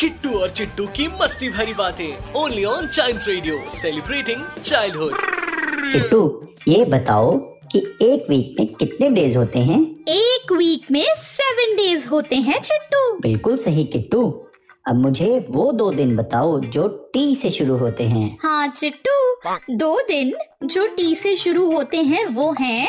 किट्टू और चिट्टू की मस्ती भरी बातें only on child radio celebrating childhood Kittu ये बताओ कि एक वीक में कितने डेज़ होते हैं? एक वीक में सेवन डेज़ होते हैं चिट्टू। बिल्कुल सही किट्टू। अब मुझे वो दो दिन बताओ जो टी से शुरू होते हैं। हाँ चिट्टू दो दिन जो टी से शुरू होते हैं वो हैं